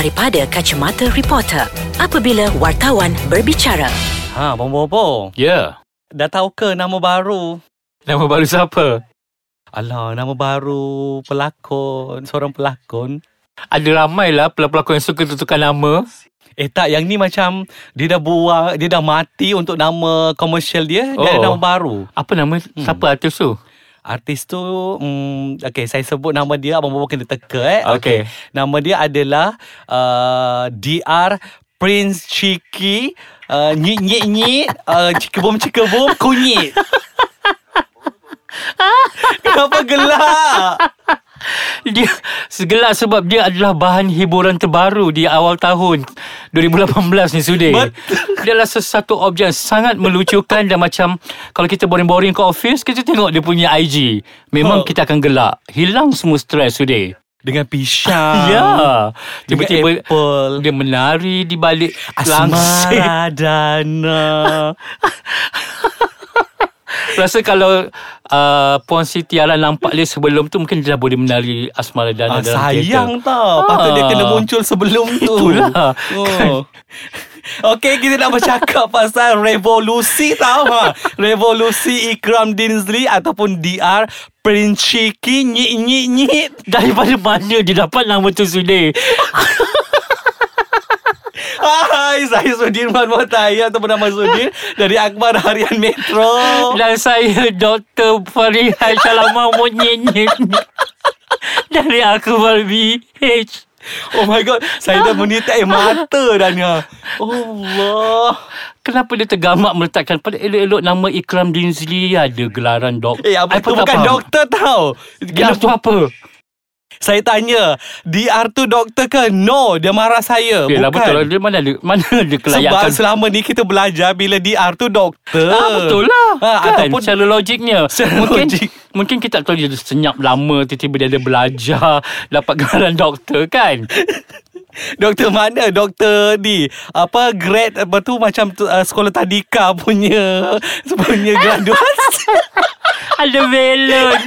daripada kacamata reporter apabila wartawan berbicara. Ha, Bong Bong Bong. Ya. Dah tahu ke nama baru? Nama baru siapa? Alah, nama baru pelakon. Seorang pelakon. Ada ramai lah pelakon yang suka tukar nama. Eh tak, yang ni macam dia dah buang, dia dah mati untuk nama komersial dia. Dia ada Oh. nama baru. Apa nama? Hmm. Siapa artis tu? Artis tu, hmm, okay, saya sebut nama dia, Abang Bobo kena teka eh. Okey. Nama dia adalah uh, DR Prince Chiki uh, Nyit Nyit Nyit uh, Cikebum Cikebum Kunyit Kenapa gelak? Dia segelak sebab dia adalah bahan hiburan terbaru di awal tahun 2018 ni Sudir. Betul. Dia adalah sesuatu objek yang sangat melucukan dan macam kalau kita boring-boring ke office, kita tengok dia punya IG. Memang Oh. kita akan gelak. Hilang semua stres Sudir. Dengan pisang Ya. Tiba-tiba apple dia menari di balik langsir. Asmara Dana Rasa kalau uh, Puan Siti Alan nampak dia sebelum tu mungkin dia dah boleh menari Asmara Dana ah, dalam Sayang teater. tau Patut dia Ah. kena muncul sebelum tu Itulah. oh. Okey kita nak bercakap pasal revolusi tau ha. Revolusi Ikram Dinsley Ataupun DR Prince Chiki Nyit nyit nyit Daripada mana dia dapat nama tu Sudir? Hai saya Sudirman Muhtaya Ataupun nama Sudir Dari Akhbar Harian Metro Dan saya Dr. Farihan Salam Mahmud Nyenyet Dari Akbar BH Oh my god Saya dah menitik air mata dah ni ha. Allah Kenapa dia tergamak meletakkan Pada elok-elok nama Ikram Dinsley Ada gelaran dok Eh apa I tu pun tak bukan faham. doktor tau tu apa? Saya tanya DR tu doktor ke? No Dia marah saya. Okay lah Bukan betul lah. Dia mana ada Mana ada Sebab kelayakan? selama ni kita belajar Bila DR tu doktor. Ah, betul lah. Ha, kan? Ataupun Secara logiknya. Secara Mungkin logik. Mungkin kita tak tahu Dia senyap lama Tiba-tiba dia ada belajar Dapat gelaran doktor kan? Doktor mana? Doktor ni Apa grade Apa tu Macam tu, uh, sekolah tadika punya Punya graduasi Ada belon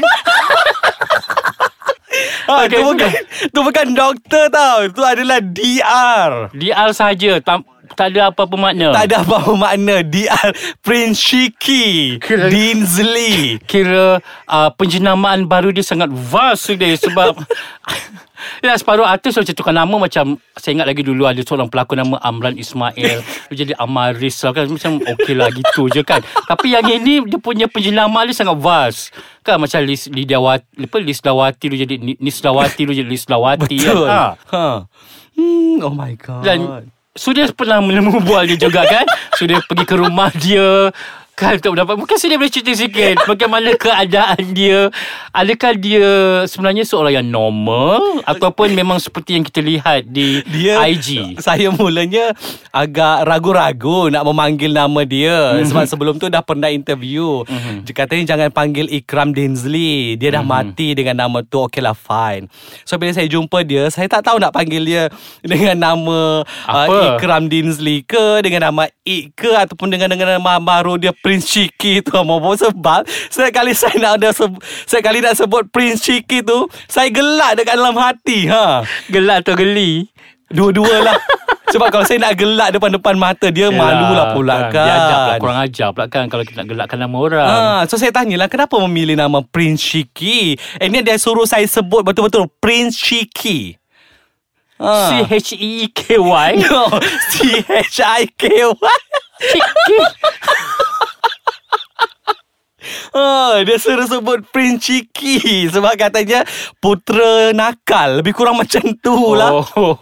ha, Okay, tu, bukan, tu bukan doktor tau. Tu adalah DR DR saja tam- Tak ada apa-apa makna. Tak ada apa-apa makna. DR Prince Shiki Kira- Dinsley. Kira uh, penjenamaan baru dia sangat vast dia sebab Ya, separuh artis macam tukar nama macam saya ingat lagi dulu ada seorang pelakon nama Amran Ismail. Dia jadi Amaris lah kan. Macam okey lah gitu je kan. Tapi yang ini dia punya penjenamaan dia sangat vast. Kan macam Lis Lidawati apa Lis Dawati dia jadi Ni- Nis Dawati dia jadi Lis Dawati Betul. Kan? ha. ha. Hmm, Oh my god. Dan Sudah pernah menemubual dia juga kan? Sudah pergi ke rumah dia Kan untuk mendapat Mungkin Sudah boleh cerita sikit Bagaimana keadaan dia Adakah dia Sebenarnya seorang yang normal Ataupun memang seperti yang kita lihat Di dia IG Saya mulanya agak ragu-ragu nak memanggil nama dia mm-hmm. sebab sebelum tu dah pernah interview. Mm-hmm. Dia katanya jangan panggil Ikram Dinsley. Dia dah mm-hmm. mati dengan nama tu. Okay lah fine. So bila saya jumpa dia, saya tak tahu nak panggil dia dengan nama uh, Apa? Ikram Dinsley ke dengan nama Ik ke ataupun dengan dengan nama baru dia Prince Chiki tu apa sebab setiap kali saya nak ada seb- setiap kali nak sebut Prince Chiki tu saya gelak dekat dalam hati ha. Gelak atau geli Dua-dua lah Sebab kalau saya nak gelak depan-depan mata dia Malu lah pula kan, Dia ajab lah Kurang ajar pula kan Kalau kita nak gelakkan nama orang Ah, so saya tanyalah kenapa memilih nama Prince Shiki? Eh ni dia suruh saya sebut betul-betul Prince Shiki. Ah. C-H-E-E-K-Y No, C H Oh, dia suruh sebut Prince Chiki sebab katanya putera nakal. Lebih kurang macam tu lah. oh.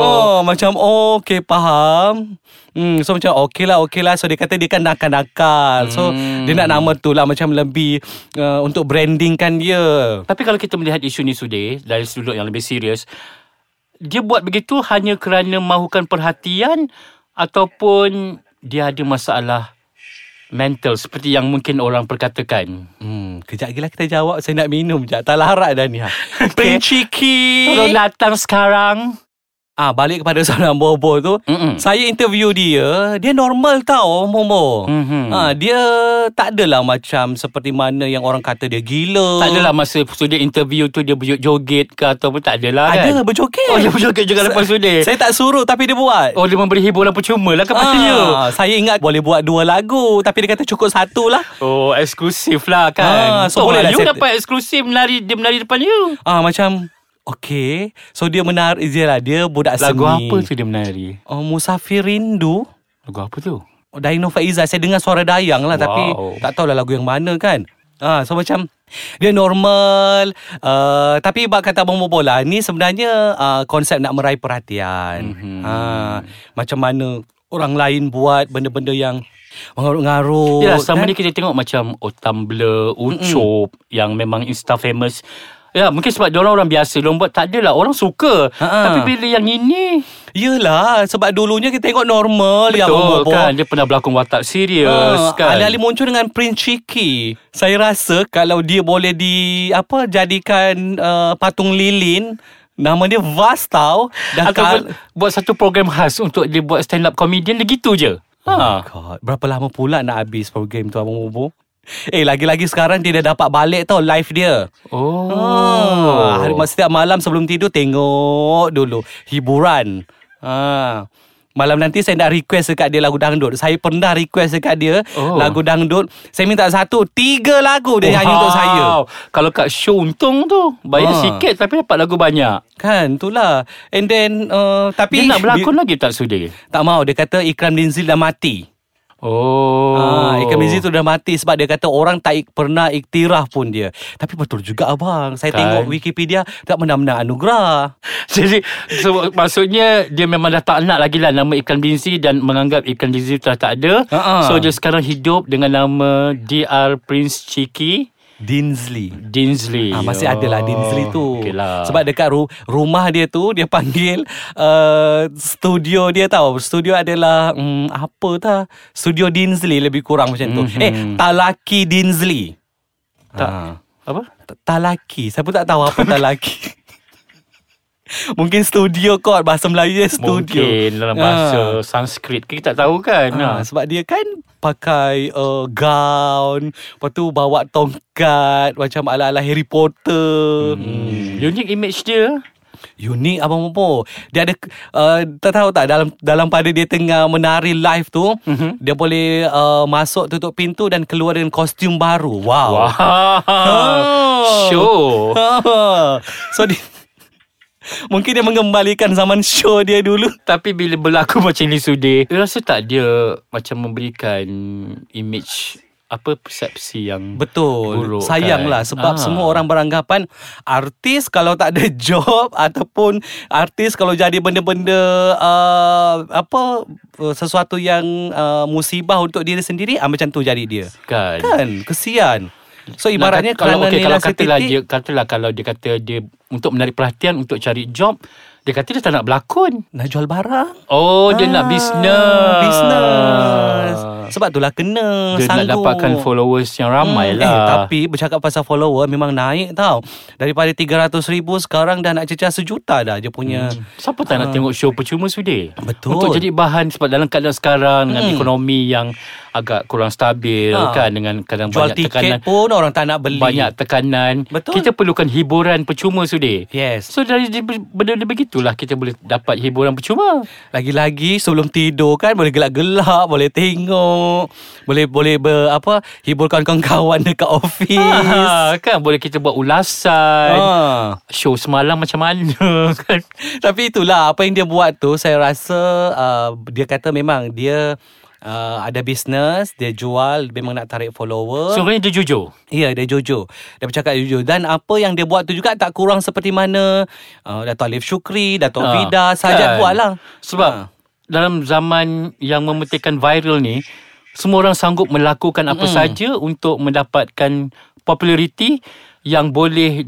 Oh, macam oh, okay faham. Hmm, so macam okay lah, okay lah. So dia kata dia kan nakal-nakal. So Hmm. dia nak nama tu lah macam lebih uh, untuk brandingkan dia. Tapi kalau kita melihat isu ni sudah dari sudut yang lebih serius, dia buat begitu hanya kerana mahukan perhatian ataupun dia ada masalah mental seperti yang mungkin orang perkatakan. Hmm, kejap lagi lah kita jawab. Saya nak minum je. Tak larat dah ni. Ha. Prince Chiki. Tolong datang sekarang. Ah balik kepada soalan Bobo tu, Mm-mm. saya interview dia, dia normal tau Momo. Mhm. Ah dia tak adalah macam seperti mana yang orang kata dia gila. Tak adalah masa studio interview tu dia berjoget ke ataupun tak adalah kan? Ada berjoget. Oh, dia berjoget juga lepas studio. Saya tak suruh tapi dia buat. Oh, dia memberi hiburan percuma lah kepada you. Ah, saya ingat boleh buat dua lagu tapi dia kata cukup satu lah. Oh, eksklusif lah Ah, kan. so oh, boleh lah you saya- dapat eksklusif menari dia menari depan you. Ah macam okay. So dia menar dia lah dia budak Lagu seni. apa tu dia menari? Oh, Musafir Rindu. Lagu apa tu? Oh, Dino Faiza Saya dengar suara Dayang lah wow. Tapi tak tahulah lagu yang mana kan Ah, so macam dia normal uh, tapi bak kata Abang Bobola ni sebenarnya uh, konsep nak meraih perhatian. Mhm. Mm-hmm. Ah, macam mana orang lain buat benda-benda yang mengarut-ngarut. Ya, selama kan? ni kita tengok macam oh, Tumblr, Ucop yang memang Insta famous. Ya, mungkin sebab dia orang biasa Diorang buat tak adalah Orang suka Ha-ha. Tapi bila yang ini Yelah sebab dulunya kita tengok normal yang Betul Bobo. kan Dia pernah berlakon watak serius kan Alih-alih muncul dengan Prince Cheeky. Saya rasa kalau dia boleh di apa jadikan uh, patung lilin nama dia Vas tau. Dah Ataupun buat satu program khas Untuk dia buat stand up comedian Dia gitu je Oh ha. God, berapa lama pula nak habis program tu Abang Bobo? Eh lagi-lagi sekarang dia dah dapat balik tau live dia. Oh, Ah, hari setiap malam sebelum tidur tengok dulu hiburan. Ah. Malam nanti saya nak request dekat dia lagu dangdut. Saya pernah request dekat dia Oh. lagu dangdut. Saya minta satu, tiga lagu dia nyanyi untuk saya. Kalau kat show untung tu Ha. Bayar sikit Tapi dapat lagu banyak Kan, itulah. And then uh, tapi Dia nak berlakon lagi tak sudi tak mau dia kata Ikram Dinzil dah mati. Oh Ah, Ikram Dinzil tu dah mati sebab dia kata orang tak ik, pernah iktiraf pun dia. Tapi betul juga abang. Saya Kan. tengok Wikipedia tak benar-benar anugerah. Jadi so, maksudnya dia memang dah tak nak lagi lah nama Ikan Dinzi dan menganggap Ikan Dinzi tu dah tak ada. Ha-ha. So dia sekarang hidup dengan nama DR Prince Chiki Dinsley. Dinsley. Ah, masih ada lah Dinsley tu Okay lah. Sebab dekat ru- rumah dia tu Dia panggil uh, Studio dia tau Studio adalah um, Apa tah Studio Dinsley Lebih kurang macam tu Mhm. Eh Talaki Dinsley Tak. Ah. Apa? Talaki pun tak tahu apa talaki Mungkin studio kot Bahasa Melayu dia studio Mungkin dalam bahasa Sanskrit kita tak tahu kan. Ah, Ha. sebab dia kan pakai uh, gown, lepas tu bawa tongkat macam ala-ala Harry Potter. Hmm. Unique image dia. Unik abang Popo. Dia ada uh, tak tahu tak dalam dalam pada dia tengah menari live tu, Mhm. dia boleh uh, masuk tutup pintu dan keluar dengan kostum baru. Wow. Wow. Oh. Show. so dia Mungkin dia mengembalikan zaman show dia dulu. Tapi bila berlaku macam ni Sudi Dia rasa tak dia Macam memberikan Image Apa persepsi yang Betul Buruk Sayanglah kan? Sebab Ah. semua orang beranggapan Artis kalau tak ada job Ataupun Artis kalau jadi benda-benda uh, Apa Sesuatu yang uh, Musibah untuk diri sendiri ah, Macam tu jadi dia Kan Kan Kesian So ibaratnya kata- kalau kerana okay, kalau katalah setitik dia katalah kalau dia kata dia untuk menarik perhatian untuk cari job dia kata dia tak nak berlakon. Nak jual barang Oh dia nak Ah, bisnes. Bisnes Sebab itulah kena Dia nak sanggup. dapatkan followers yang ramai Hmm, lah. Eh, tapi bercakap pasal follower memang naik tau. Daripada 300 ribu sekarang dah nak cecah sejuta dah dia punya. Hmm. Siapa tak nak tengok show percuma sudi? Betul. Untuk jadi bahan sebab dalam keadaan sekarang dengan Hmm. ekonomi yang agak kurang stabil Ha. kan dengan kadang Jual banyak tekanan tiket pun orang tak nak beli. banyak tekanan. Betul. Kita perlukan hiburan percuma sudi. Yes. So dari benda-benda begitulah kita boleh dapat hiburan percuma. Lagi-lagi sebelum tidur kan boleh gelak-gelak, boleh tengok, boleh boleh ber, apa hiburkan kawan-kawan dekat office. Ha, kan boleh kita buat ulasan. Ha. Show semalam macam mana kan. Tapi itulah apa yang dia buat tu saya rasa uh, dia kata memang dia uh, ada bisnes, dia jual memang nak tarik follower. So dia jujur. Ya, dia jujur. Dia bercakap jujur. Dan apa yang dia buat tu juga tak kurang seperti mana uh, Dato' Alif Syukri, Dato' Ha, Vida, Sajat kan? buat lah. Sebab Ha. dalam zaman yang memetikkan viral ni, semua orang sanggup melakukan apa saja untuk mendapatkan populariti yang boleh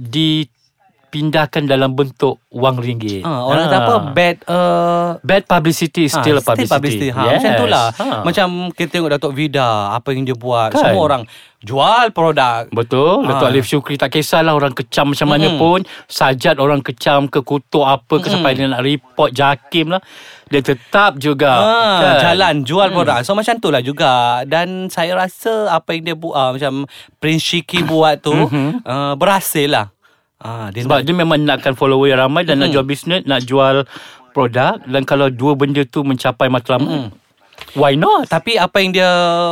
pindahkan dalam bentuk wang ringgit. Ha, orang Ah. kata apa bad uh, Bad publicity is Ah, still a publicity. Ha, Macam tu lah Ha. Macam kita tengok Datuk Vida Apa yang dia buat Kan? Semua orang Jual produk Betul Datuk Ah. Alif Syukri Tak kisahlah orang kecam macam mana pun Sajat orang kecam ke kutuk apa ke Sampai dia nak report Jakim lah Dia tetap juga Ha, kan? jalan jual produk. So macam tu lah juga. Dan saya rasa apa yang dia buat uh, macam Prince Shiki buat tu uh, berhasil lah. Ah, dia Sebab dia memang nakkan follower yang ramai Dan nak jual bisnes Nak jual produk Dan kalau dua benda tu mencapai matlamat Why not? Tapi apa yang dia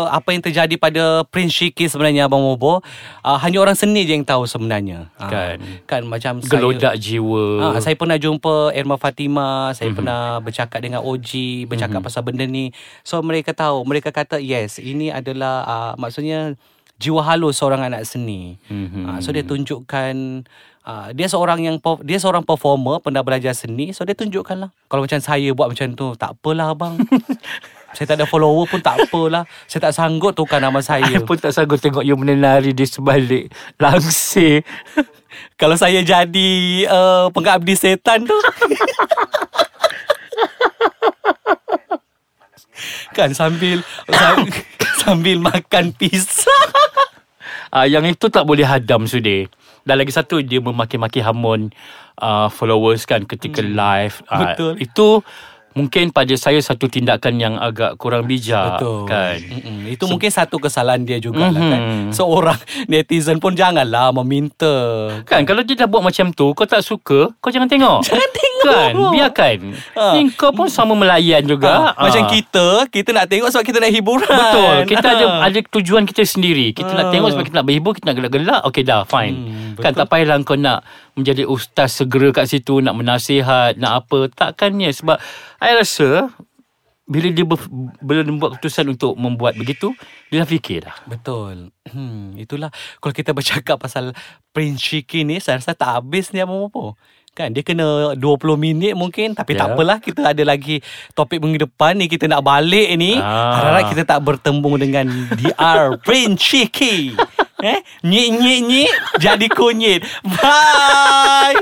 apa yang terjadi pada Prince Shiki sebenarnya Abang Mobo, uh, hanya orang seni je yang tahu sebenarnya. Ah, Kan. kan macam Gelodak saya, jiwa Ah, saya pernah jumpa Irma Fatima, saya Mhm. pernah bercakap dengan OG, bercakap pasal benda ni. So mereka tahu, mereka kata yes, ini adalah uh, maksudnya jiwa halus seorang anak seni. Mhm. Ah, so dia tunjukkan uh, dia seorang yang dia seorang performer, pernah belajar seni, so dia tunjukkan lah. Kalau macam saya buat macam tu, tak apalah abang. saya tak ada follower pun tak apalah. Saya tak sanggup tukar nama saya. Saya pun tak sanggup tengok you menari di sebalik langsir. Kalau saya jadi uh, pengabdi setan tu Kan sambil sam- Sambil makan pizza Uh, yang itu tak boleh hadam sudah. Dan lagi satu dia memaki-maki hamun uh, followers kan ketika hmm. live. Uh, Betul. Itu mungkin pada saya satu tindakan yang agak kurang bijak Betul kan. Mm-mm. Itu mungkin satu kesalahan dia juga lah kan Mhm. Seorang netizen pun janganlah meminta Kan kalau dia dah buat macam tu Kau tak suka Kau jangan tengok Jangan tengok. Kan Biarkan Ha. Ni kau pun sama melayan juga Ah, Macam Ah. kita Kita nak tengok sebab kita nak hiburan Betul Kita ada Ah. ada tujuan kita sendiri Kita nak Ah. tengok sebab kita nak berhibur Kita nak gelak-gelak Okay dah fine Hmm, Kan tak payahlah kau nak Menjadi ustaz segera kat situ Nak menasihat Nak apa Takkannya Sebab I rasa Bila dia ber, Belum buat keputusan Untuk membuat begitu Dia dah fikir dah Betul. Hmm, itulah kalau kita bercakap pasal Prince Shiki ni saya rasa tak habis ni apa-apa. Kan dia kena 20 minit mungkin tapi Ya. tak apalah kita ada lagi topik minggu depan ni kita nak balik ni. Ah. Harap kita tak bertembung dengan DR Prince Shiki. Eh, nyik nyik nyik jadi kunyit. Bye.